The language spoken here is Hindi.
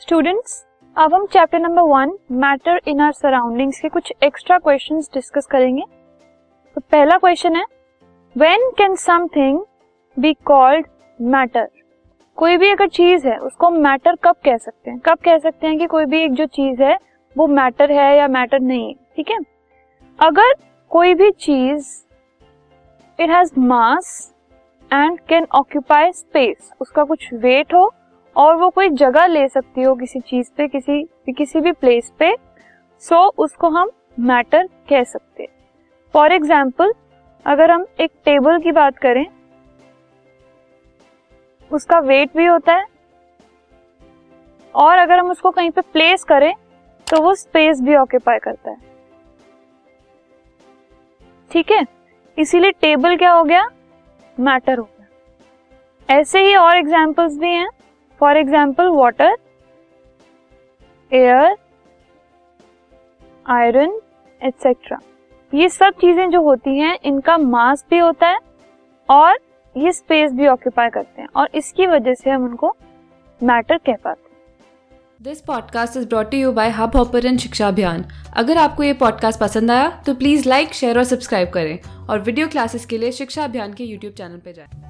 स्टूडेंट्स अब हम chapter number one matter in our surroundings के कुछ एक्स्ट्रा क्वेश्चंस डिस्कस करेंगे। तो पहला क्वेश्चन है when can something be called matter कोई भी अगर चीज़ है, उसको मैटर कब कह सकते हैं? कब कह सकते हैं कि कोई भी एक जो चीज़ है, वो मैटर है या मैटर नहीं है, ठीक है? अगर कोई भी चीज़ it has mass and can occupy space उसका कुछ वेट हो और वो कोई जगह ले सकती हो किसी चीज़ पे, किसी किसी भी प्लेस पे सो so उसको हम मैटर कह सकते हैं। फॉर एग्ज़ाम्पल अगर हम एक टेबल की बात करें, उसका वेट भी होता है, और अगर हम उसको कहीं पे प्लेस करें तो वो स्पेस भी ऑक्यूपाई करता है। ठीक है? इसीलिए टेबल क्या हो गया? मैटर हो गया। ऐसे ही और एग्जाम्पल्स भी हैं। For example water air iron etcetera ये सब चीज़ें जो होती हैं, इनका मास भी होता है और ये स्पेस भी ऑक्यूपाई करते हैं और इसकी वजह से हम उनको मैटर कह पाते हैं। This podcast is brought you by Hubhopper Shiksha Abhiyan अगर आपको ये पॉडकास्ट पसंद आया तो प्लीज़ लाइक शेयर और सब्सक्राइब करें और वीडियो क्लासेस के लिए शिक्षा अभियान के यूट्यूब चैनल पर जाएँ।